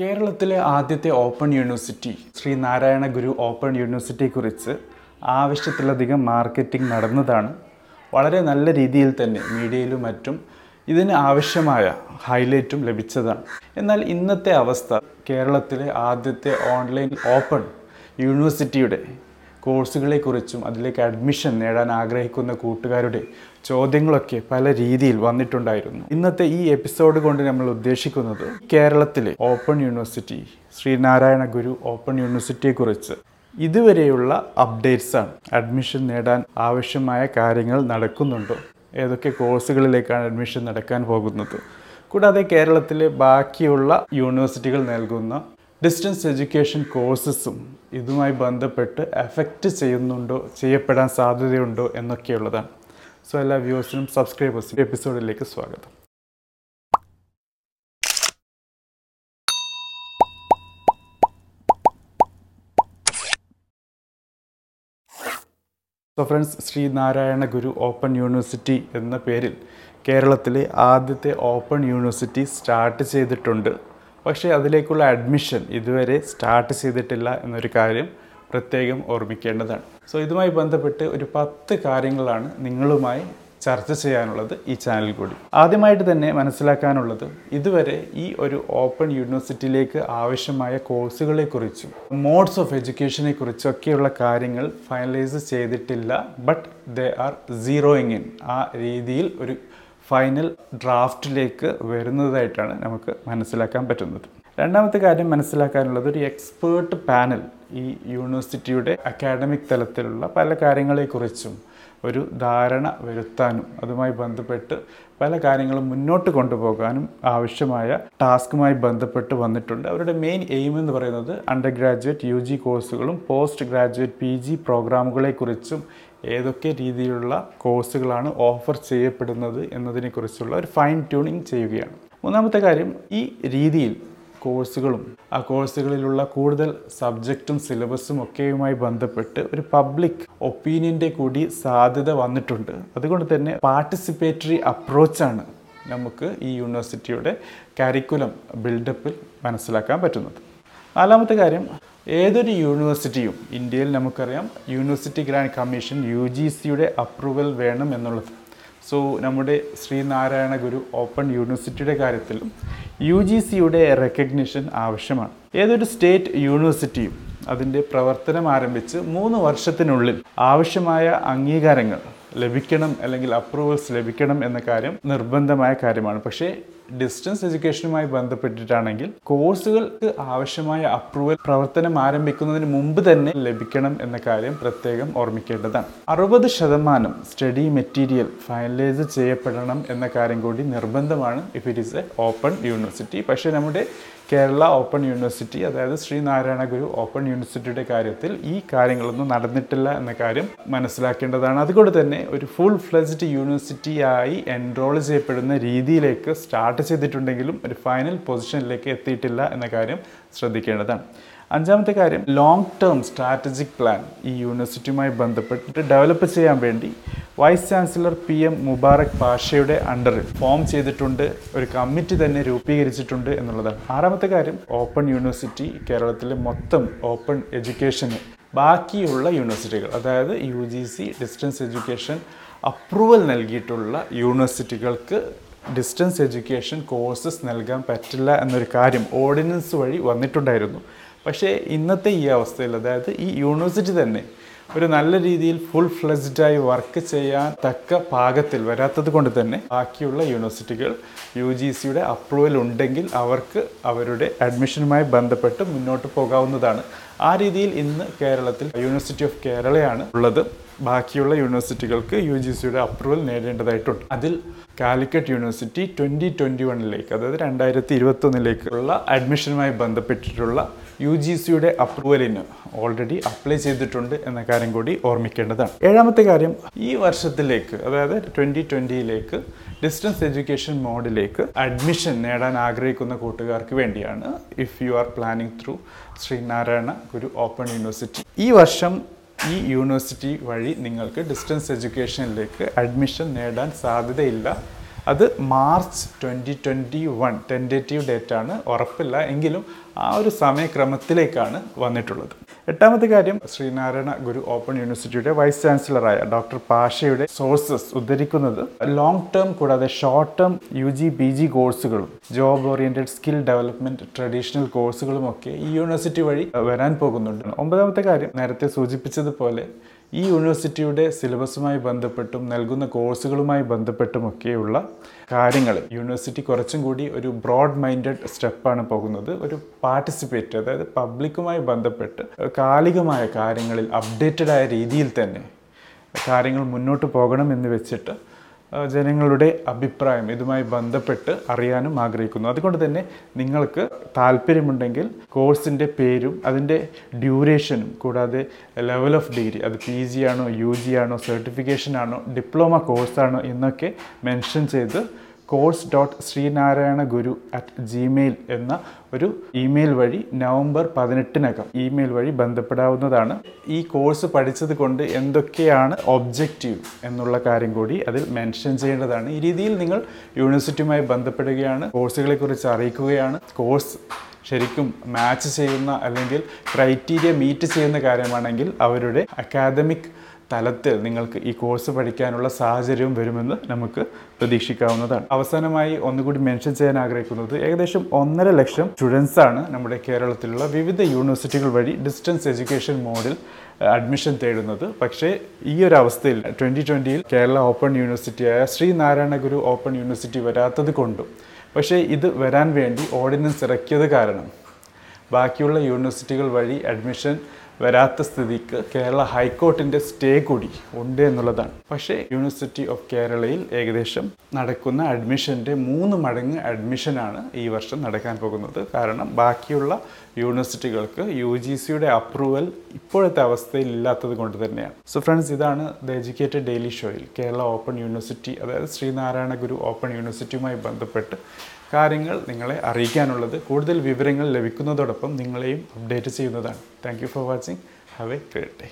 കേരളത്തിലെ ആദ്യത്തെ open university Shri Narayana Guru open യൂണിവേഴ്സിറ്റിയെക്കുറിച്ച് ആവശ്യത്തിലധികം മാർക്കറ്റിംഗ് നടന്നതാണ്. വളരെ നല്ല രീതിയിൽ തന്നെ മീഡിയയിലും മറ്റും ഇതിന് ആവശ്യമായ ഹൈലൈറ്റും ലഭിച്ചതാണ്. എന്നാൽ ഇന്നത്തെ അവസ്ഥ കേരളത്തിലെ ആദ്യത്തെ ഓൺലൈൻ ഓപ്പൺ യൂണിവേഴ്സിറ്റിയുടെ കോഴ്സുകളെക്കുറിച്ചും അതിലേക്ക് അഡ്മിഷൻ നേടാൻ ആഗ്രഹിക്കുന്ന കൂട്ടുകാരുടെ ചോദ്യങ്ങളൊക്കെ പല രീതിയിൽ വന്നിട്ടുണ്ടായിരുന്നു. ഇന്നത്തെ ഈ എപ്പിസോഡ് കൊണ്ട് നമ്മൾ ഉദ്ദേശിക്കുന്നത് കേരളത്തിലെ open university Sreenarayana Guru open യൂണിവേഴ്സിറ്റിയെക്കുറിച്ച് ഇതുവരെയുള്ള അപ്ഡേറ്റ്സ് ആണ് അഡ്മിഷൻ നേടാൻ ആവശ്യമായ കാര്യങ്ങൾ നടക്കുന്നുണ്ടോ? ഏതൊക്കെ കോഴ്സുകളിലേക്കാണ് അഡ്മിഷൻ നടക്കാൻ പോകുന്നത്? കൂടാതെ കേരളത്തിലെ ബാക്കിയുള്ള യൂണിവേഴ്സിറ്റികൾ നൽകുന്ന ഡിസ്റ്റൻസ് എഡ്യൂക്കേഷൻ കോഴ്സസും ഇതുമായി ബന്ധപ്പെട്ട് എഫക്റ്റ് ചെയ്യുന്നുണ്ടോ ചെയ്യപ്പെടാൻ സാധ്യതയുണ്ടോ എന്നൊക്കെയുള്ളതാണ്. സോ എല്ലാ വ്യൂവേഴ്സിനും സബ്സ്ക്രൈബേഴ്സിനും എപ്പിസോഡിലേക്ക് സ്വാഗതം. So friends Sreenarayana Guru open university എന്ന പേരിൽ കേരളത്തിലെ ആദ്യത്തെ ഓപ്പൺ യൂണിവേഴ്സിറ്റി സ്റ്റാർട്ട് ചെയ്തിട്ടുണ്ട്. പക്ഷേ അതിലേക്കുള്ള അഡ്മിഷൻ ഇതുവരെ സ്റ്റാർട്ട് ചെയ്തിട്ടില്ല എന്നൊരു കാര്യം പ്രത്യേകം ഓർമ്മിക്കേണ്ടതാണ്. സോ ഇതുമായി ബന്ധപ്പെട്ട് ഒരു പത്ത് കാര്യങ്ങളാണ് നിങ്ങളുമായി ചർച്ച ചെയ്യാനുള്ളത് ഈ ചാനൽ കൂടി. ആദ്യമായിട്ട് തന്നെ മനസ്സിലാക്കാനുള്ളത് ഇതുവരെ ഈ ഒരു ഓപ്പൺ യൂണിവേഴ്സിറ്റിയിലേക്ക് ആവശ്യമായ കോഴ്സുകളെക്കുറിച്ചും മോഡ്സ് ഓഫ് എഡ്യൂക്കേഷനെ കുറിച്ചൊക്കെയുള്ള കാര്യങ്ങൾ ഫൈനലൈസ് ചെയ്തിട്ടില്ല but they are zeroing in ആ രീതിയിൽ ഒരു ഫൈനൽ ഡ്രാഫ്റ്റിലേക്ക് വരുന്നതായിട്ടാണ് നമുക്ക് മനസ്സിലാക്കാൻ പറ്റുന്നത്. രണ്ടാമത്തെ കാര്യം മനസ്സിലാക്കാനുള്ളത് ഒരു എക്സ്പേർട്ട് പാനൽ ഈ യൂണിവേഴ്സിറ്റിയുടെ അക്കാഡമിക് തലത്തിലുള്ള പല കാര്യങ്ങളെക്കുറിച്ചും ഒരു ധാരണ വരുത്താനും അതുമായി ബന്ധപ്പെട്ട് പല കാര്യങ്ങളും മുന്നോട്ട് കൊണ്ടുപോകാനും ആവശ്യമായ ടാസ്കുമായി ബന്ധപ്പെട്ട് വന്നിട്ടുണ്ട്. അവരുടെ മെയിൻ എയിം എന്ന് പറയുന്നത് അണ്ടർ ഗ്രാജുവേറ്റ് യു കോഴ്സുകളും പോസ്റ്റ് ഗ്രാജുവേറ്റ് പി ജി പ്രോഗ്രാമുകളെക്കുറിച്ചും ഏതൊക്കെ രീതിയിലുള്ള കോഴ്സുകളാണ് ഓഫർ ചെയ്യപ്പെടുന്നത് എന്നതിനെക്കുറിച്ചുള്ള ഒരു ഫൈൻ ട്യൂണിങ് ചെയ്യുകയാണ്. മൂന്നാമത്തെ കാര്യം ഈ രീതിയിൽ കോഴ്സുകളും ആ കോഴ്സുകളിലുള്ള കൂടുതൽ സബ്ജക്റ്റും സിലബസും ഒക്കെയുമായി ബന്ധപ്പെട്ട് ഒരു പബ്ലിക് ഒപ്പീനിയന്റെ കൂടി സാധ്യത വന്നിട്ടുണ്ട്. അതുകൊണ്ട് തന്നെ പാർട്ടിസിപ്പേറ്ററി അപ്രോച്ചാണ് നമുക്ക് ഈ യൂണിവേഴ്സിറ്റിയുടെ കാരിക്കുലം ബിൽഡപ്പിൽ മനസ്സിലാക്കാൻ പറ്റുന്നത്. നാലാമത്തെ കാര്യം ഏതൊരു യൂണിവേഴ്സിറ്റിയും ഇന്ത്യയിൽ നമുക്കറിയാം university grant commission U G സിയുടെ അപ്രൂവൽ വേണം എന്നുള്ളത്. സോ നമ്മുടെ ശ്രീനാരായണ ഗുരു ഓപ്പൺ യൂണിവേഴ്സിറ്റിയുടെ കാര്യത്തിലും യു ജി സിയുടെ റെക്കഗ്നിഷൻ ആവശ്യമാണ്. ഏതൊരു സ്റ്റേറ്റ് യൂണിവേഴ്സിറ്റിയും അതിന്റെ പ്രവർത്തനം ആരംഭിച്ച് മൂന്ന് വർഷത്തിനുള്ളിൽ ആവശ്യമായ അംഗീകാരങ്ങൾ ലഭിക്കണം അല്ലെങ്കിൽ അപ്രൂവൽസ് ലഭിക്കണം എന്ന കാര്യം നിർബന്ധമായ കാര്യമാണ്. പക്ഷേ ഡിസ്റ്റൻസ് എഡ്യൂക്കേഷനുമായി ബന്ധപ്പെട്ടിട്ടാണെങ്കിൽ കോഴ്സുകൾക്ക് ആവശ്യമായ അപ്രൂവൽ പ്രവർത്തനം ആരംഭിക്കുന്നതിന് മുമ്പ് തന്നെ ലഭിക്കണം എന്ന കാര്യം പ്രത്യേകം ഓർമ്മിക്കേണ്ടതാണ്. അറുപത് ശതമാനം സ്റ്റഡി മെറ്റീരിയൽ ഫൈനലൈസ് ചെയ്യപ്പെടണം എന്ന കാര്യം കൂടി നിർബന്ധമാണ്. If it is a open university പക്ഷേ നമ്മുടെ കേരള ഓപ്പൺ യൂണിവേഴ്സിറ്റി അതായത് ശ്രീനാരായണ ഗുരു ഓപ്പൺ യൂണിവേഴ്സിറ്റിയുടെ കാര്യത്തിൽ ഈ കാര്യങ്ങളൊന്നും നടന്നിട്ടില്ല എന്ന കാര്യം മനസ്സിലാക്കേണ്ടതാണ്. അതുകൊണ്ട് തന്നെ ഒരു ഫുൾ ഫ്ലെജ്ഡ് യൂണിവേഴ്സിറ്റിയായി എൻറോൾ ചെയ്യപ്പെടുന്ന രീതിയിലേക്ക് സ്റ്റാർട്ട് ചെയ്തിട്ടുണ്ടെങ്കിലും ഒരു ഫൈനൽ പൊസിഷനിലേക്ക് എത്തിയിട്ടില്ല എന്ന കാര്യം ശ്രദ്ധിക്കേണ്ടതാണ്. അഞ്ചാമത്തെ കാര്യം ലോങ് ടേം സ്ട്രാറ്റജിക് പ്ലാൻ ഈ യൂണിവേഴ്സിറ്റിയുമായി ബന്ധപ്പെട്ട് ഡെവലപ്പ് ചെയ്യാൻ വേണ്ടി vice chancellor P M Mubarak പാഷയുടെ അണ്ടറിൽ ഫോം ചെയ്തിട്ടുണ്ട് ഒരു കമ്മിറ്റി തന്നെ രൂപീകരിച്ചിട്ടുണ്ട് എന്നുള്ളതാണ്. ആറാമത്തെ കാര്യം ഓപ്പൺ യൂണിവേഴ്സിറ്റി കേരളത്തിലെ മൊത്തം ഓപ്പൺ എഡ്യൂക്കേഷന് ബാക്കിയുള്ള യൂണിവേഴ്സിറ്റികൾ അതായത് U G C distance education approval നൽകിയിട്ടുള്ള യൂണിവേഴ്സിറ്റികൾക്ക് ഡിസ്റ്റൻസ് എഡ്യൂക്കേഷൻ കോഴ്സസ് നൽകാൻ പറ്റില്ല എന്നൊരു കാര്യം ഓർഡിനൻസ് വഴി വന്നിട്ടുണ്ടായിരുന്നു. പക്ഷേ ഇന്നത്തെ ഈ അവസ്ഥയിൽ അതായത് ഈ യൂണിവേഴ്സിറ്റി തന്നെ ഒരു നല്ല രീതിയിൽ ഫുൾ ഫ്ലെജ്ഡായി വർക്ക് ചെയ്യാൻ തക്ക പാകത്തിൽ വരാത്തത് കൊണ്ട് തന്നെ ബാക്കിയുള്ള യൂണിവേഴ്സിറ്റികൾ യു ജി സിയുടെ അപ്രൂവൽ ഉണ്ടെങ്കിൽ അവർക്ക് അവരുടെ അഡ്മിഷനുമായി ബന്ധപ്പെട്ട് മുന്നോട്ട് പോകാവുന്നതാണ്. ആ രീതിയിൽ ഇന്ന് കേരളത്തിൽ യൂണിവേഴ്സിറ്റി ഓഫ് കേരളയാണ് ഉള്ളത്. ബാക്കിയുള്ള യൂണിവേഴ്സിറ്റികൾക്ക് യു ജി സിയുടെ അപ്രൂവൽ നേടേണ്ടതായിട്ടുണ്ട്. അതിൽ കാലിക്കറ്റ് യൂണിവേഴ്സിറ്റി ട്വന്റി ട്വന്റി വണ്ണിലേക്ക് അതായത് രണ്ടായിരത്തി ഇരുപത്തൊന്നിലേക്കുള്ള അഡ്മിഷനുമായി ബന്ധപ്പെട്ടിട്ടുള്ള യു ജി സിയുടെ അപ്രൂവലിന് ഓൾറെഡി അപ്ലൈ ചെയ്തിട്ടുണ്ട് എന്ന കാര്യം കൂടി ഓർമ്മിക്കേണ്ടതാണ്. ഏഴാമത്തെ കാര്യം ഈ വർഷത്തിലേക്ക് അതായത് ട്വന്റി ട്വന്റിയിലേക്ക് ഡിസ്റ്റൻസ് എഡ്യൂക്കേഷൻ മോഡിലേക്ക് അഡ്മിഷൻ നേടാൻ ആഗ്രഹിക്കുന്ന കൂട്ടുകാർക്ക് വേണ്ടിയാണ് if you are planning through Sreenarayana Guru open university ഈ വർഷം ഈ യൂണിവേഴ്സിറ്റി വഴി നിങ്ങൾക്ക് ഡിസ്റ്റൻസ് എഡ്യൂക്കേഷനിലേക്ക് അഡ്മിഷൻ നേടാൻ സാധ്യതയില്ല. അത് March twenty twenty one tentative date ആണ്. ഉറപ്പില്ല. എങ്കിലും ആ ഒരു സമയക്രമത്തിലേക്കാണ് വന്നിട്ടുള്ളത്. എട്ടാമത്തെ കാര്യം ശ്രീനാരായണ ഗുരു ഓപ്പൺ യൂണിവേഴ്സിറ്റിയുടെ വൈസ് ചാൻസലറായ ഡോക്ടർ പാഷയുടെ സോഴ്സസ് ഉദ്ധരിക്കുന്നത് ലോങ് ടേം കൂടാതെ short term U G P G കോഴ്സുകളും job oriented skill development traditional കോഴ്സുകളും ഒക്കെ ഈ യൂണിവേഴ്സിറ്റി വഴി വരാൻ പോകുന്നുണ്ട്. ഒമ്പതാമത്തെ കാര്യം നേരത്തെ സൂചിപ്പിച്ചതുപോലെ ഈ യൂണിവേഴ്സിറ്റിയുടെ സിലബസുമായി ബന്ധപ്പെട്ടും നൽകുന്ന കോഴ്സുകളുമായി ബന്ധപ്പെട്ടുമൊക്കെയുള്ള കാര്യങ്ങൾ യൂണിവേഴ്സിറ്റി കുറച്ചും കൂടി ഒരു ബ്രോഡ് മൈൻഡഡ് സ്റ്റെപ്പാണ് പോകുന്നത്. ഒരു പാർട്ടിസിപ്പേറ്റ് അതായത് പബ്ലിക്കുമായി ബന്ധപ്പെട്ട് കാലികമായ കാര്യങ്ങളിൽ അപ്ഡേറ്റഡായ രീതിയിൽ തന്നെ കാര്യങ്ങൾ മുന്നോട്ട് പോകണം എന്ന് വെച്ചിട്ട് ജനങ്ങളുടെ അഭിപ്രായം ഇതുമായി ബന്ധപ്പെട്ട് അറിയാനും ആഗ്രഹിക്കുന്നു. അതുകൊണ്ട് തന്നെ നിങ്ങൾക്ക് താല്പര്യമുണ്ടെങ്കിൽ കോഴ്സിന്റെ പേരും അതിന്റെ ഡ്യൂറേഷനും കൂടാതെ ലെവൽ ഓഫ് ഡിഗ്രി അത് പി ജി ആണോ യു ജി ആണോ സർട്ടിഫിക്കേഷൻ ആണോ ഡിപ്ലോമ കോഴ്സാണോ എന്നൊക്കെ മെൻഷൻ ചെയ്ത് course dot Sreenarayana Guru at Gmail എന്ന ഒരു ഇമെയിൽ വഴി നവംബർ പതിനെട്ടിനകം ഇമെയിൽ വഴി ബന്ധപ്പെടാവുന്നതാണ്. ഈ കോഴ്സ് പഠിച്ചത് കൊണ്ട് എന്തൊക്കെയാണ് ഒബ്ജക്റ്റീവ് എന്നുള്ള കാര്യം കൂടി അതിൽ മെൻഷൻ ചെയ്യേണ്ടതാണ്. ഈ രീതിയിൽ നിങ്ങൾ യൂണിവേഴ്സിറ്റിയുമായി ബന്ധപ്പെടുകയാണ് കോഴ്സുകളെക്കുറിച്ച് അറിയിക്കുകയാണ്. കോഴ്സ് ശരിക്കും മാച്ച് ചെയ്യുന്ന അല്ലെങ്കിൽ ക്രൈറ്റീരിയ മീറ്റ് ചെയ്യുന്ന കാര്യമാണെങ്കിൽ അവരുടെ അക്കാദമിക് തലത്തിൽ നിങ്ങൾക്ക് ഈ കോഴ്സ് പഠിക്കാനുള്ള സാഹചര്യവും വരുമെന്ന് നമുക്ക് പ്രതീക്ഷിക്കാവുന്നതാണ്. അവസാനമായി ഒന്നുകൂടി മെൻഷൻ ചെയ്യാൻ ആഗ്രഹിക്കുന്നത് ഏകദേശം ഒന്നര ലക്ഷം സ്റ്റുഡൻസ് ആണ് നമ്മുടെ കേരളത്തിലുള്ള വിവിധ യൂണിവേഴ്സിറ്റികൾ വഴി ഡിസ്റ്റൻസ് എഡ്യൂക്കേഷൻ മോഡിൽ അഡ്മിഷൻ തേടുന്നത്. പക്ഷേ ഈ ഒരു അവസ്ഥയിൽ ട്വന്റി ട്വന്റിയിൽ കേരള ഓപ്പൺ യൂണിവേഴ്സിറ്റിയായ ശ്രീനാരായണ ഗുരു ഓപ്പൺ യൂണിവേഴ്സിറ്റി വരാത്തത് കൊണ്ടും പക്ഷേ ഇത് വരാൻ വേണ്ടി ഓർഡിനൻസ് ഇറക്കിയത് കാരണം ബാക്കിയുള്ള യൂണിവേഴ്സിറ്റികൾ വഴി അഡ്മിഷൻ വരാത്ത സ്ഥിതിക്ക് കേരള ഹൈക്കോർട്ടിന്റെ സ്റ്റേ കൂടി ഉണ്ട് എന്നുള്ളതാണ്. പക്ഷേ യൂണിവേഴ്സിറ്റി ഓഫ് കേരളയിൽ ഏകദേശം നടക്കുന്ന അഡ്മിഷന്റെ മൂന്ന് മടങ്ങ് അഡ്മിഷനാണ് ഈ വർഷം നടക്കാൻ പോകുന്നത്. കാരണം ബാക്കിയുള്ള യൂണിവേഴ്സിറ്റികൾക്ക് യു ജി സിയുടെ അപ്രൂവൽ ഇപ്പോഴത്തെ അവസ്ഥയിൽ ഇല്ലാത്തത് കൊണ്ട് തന്നെയാണ്. സോ ഫ്രണ്ട്സ് ഇതാണ് ദ എഡ്യൂക്കേറ്റഡ് ഡെയിലി ഷോയിൽ കേരള ഓപ്പൺ യൂണിവേഴ്സിറ്റി അതായത് ശ്രീനാരായണ ഗുരു ഓപ്പൺ യൂണിവേഴ്സിറ്റിയുമായി ബന്ധപ്പെട്ട് കാര്യങ്ങൾ നിങ്ങളെ അറിയിക്കാനുള്ളത് കൂടുതൽ വിവരങ്ങൾ ലഭിക്കുന്നതോടൊപ്പം നിങ്ങളെയും അപ്ഡേറ്റ് ചെയ്യുന്നതാണ്. Thank for watching have a great day